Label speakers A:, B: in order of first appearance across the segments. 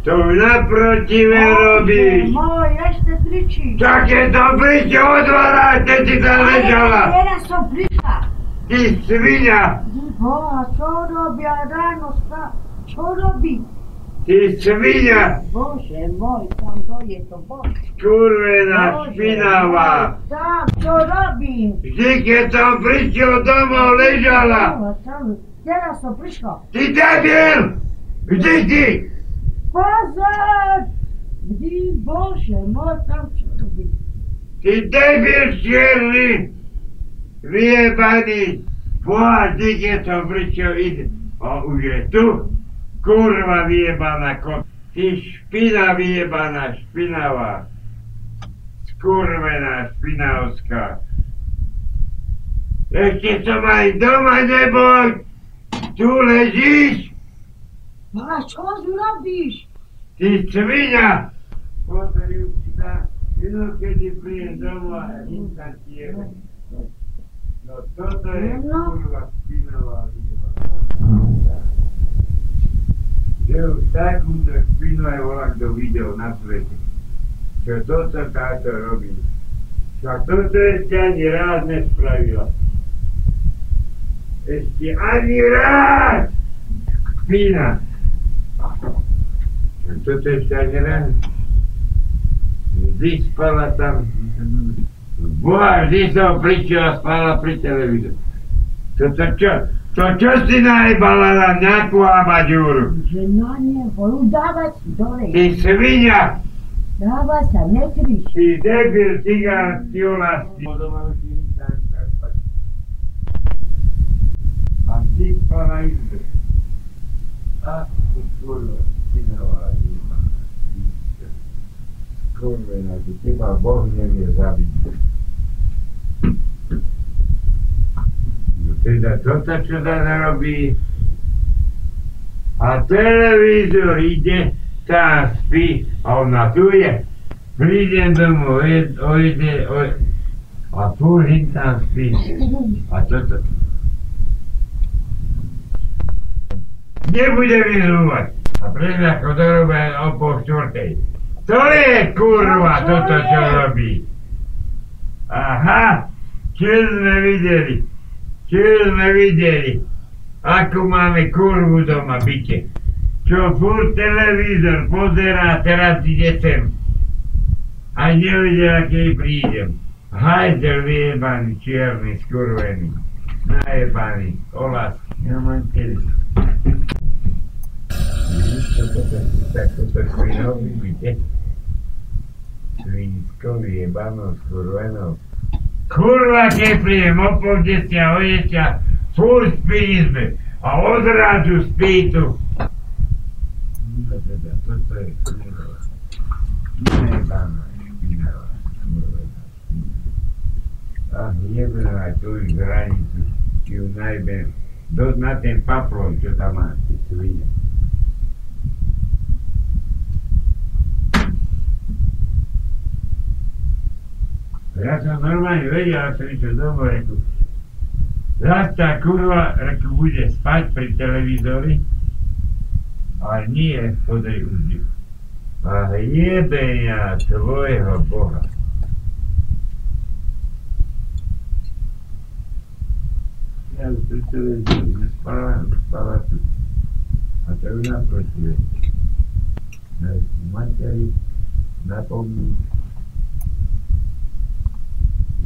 A: To naprotive robíš.
B: Môj, ešte kričíš.
A: Také to príďte odvarať, keď ti tam ležala.
B: teraz som prišla.
A: Ty svinia,
B: Boha, čo robia ráno sta? Čo robí?
A: ty svinia,
B: Bože môj, tam to je to Bože.
A: skurvená, špinavá.
B: Tam, čo robím?
A: Vždy, keď som prišiel domov, ležala.
B: Boha, tam, teraz som prišla.
A: Ty debil! Kde ty?
B: Pozor! Kdy, Bože môj, tam čo robí?
A: Ty debil čierny! Vyjebaný! Boha, keď som prišiel, ide. O, už je tu. Kurva vyjebaná ko... Ty špina vyjebaná, špinavá. Skurvená, špinavská. Ešte som aj doma nebol. Tu ležíš?
B: A čo robíš?
A: Ty svinia! Pozri si na inokedy príjem domov a hinta tiere. No toto je
B: No.
A: kurva špinavá vyjebaná. Že už takúto špinu aj volá kto videl na svete. Čo toto táto robí. Však toto ešte ani raz nespravila. Ešte ani raz! Špina! Raz. Vždy spala tam. Boha, vždy som prišiel a spala pri televízoru. Toto čo? To čo si najbala na nejakú abaďúru?
B: Že na neho, dávaj si dole.
A: Ty svinia!
B: Dávaj sa, nekrič.
A: Ty debil, cigán, tam spať. A ty spala izbe. A ty kurva, synová jeba. Kurvená, ty teba Boh nevie zabiť. No teda toto, čo sa robí. A televízor ide, tá spí, a ona tu je. Prídem domov, ojde, oj, a hin tam spí. A toto. Nebude vyzúvať. A to robia o pol štvrtej. To je kurva
B: No, čo
A: toto, čo
B: je?
A: robí. Aha, čo sme videli? Čo sme videli? Ako máme kurvu doma byte. Čo furt televízor pozerá, teraz ide sem. A nevedela, keď prídem. Hajzel vyjebaný, čierny, skurvený. Najebaný, olas. Ja mám kedy. Toto to svinovi byte. Svinsko vyjebanou, skurvenou. Kurva, prídem o pol desia, o desia, furt spí sme. A odrazu spí tu. No teda, toto je kurva. Nejebaná, špinavá, hranicu, ju najbem. Do, na ten paplon, čo tam má, ty svine. Ja som normálne vedel, ak som išiel domov, reku, Zas tá kurva, reku, bude spať pri televízori, ale nie, pozri už. A jebe ja tvojho Boha. Ja už pri televízori nespala, spala tu. A to ju naproti. Na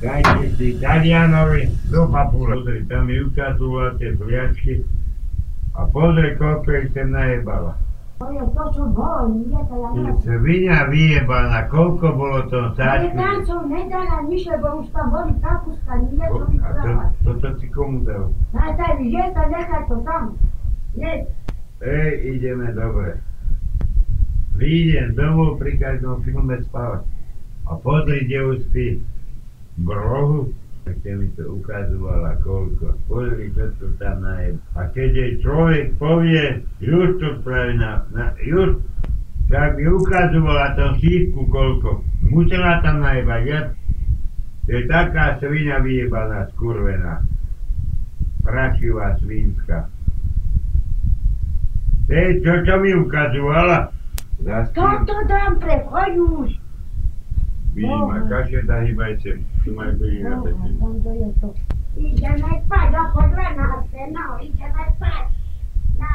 A: na Ale. Dajte si Talianovi do papule. Pozri, tam mi ukazovala tie fliačky. A pozri, koľko ich sem najebala.
B: To je to, čo bolo, nie to ja neviem.
A: svinia vyjebaná, koľko bolo to
B: Ale
A: sáčku?
B: tam som nedala nič, lebo už tam boli kapuska, nie to
A: A to, toto si komu dal?
B: Daj, daj, je to, nechaj to tam. Je,
A: Ej, ideme dobre. Prídem domov pri každom filme spávať. A pozri, kde už spí. V rohu. Tak mi to ukazovala koľko. Pozri, čo to tam naje. A keď jej človek povie, už to spraví na, na už, tak mi ukazovala tam sípku koľko. Musela tam najebať viac. To je taká svina vyjebaná, skurvená. Prašivá svinska. To je čo, mi ukazovala? Zas
B: Toto dám pre choď už.
A: Vidím, a kašeta hýbajte. Tu majú byli na
B: Dobre,
A: pekne.
B: to je to. Ideme spať, a poďme na scénu, ideme spať. Na.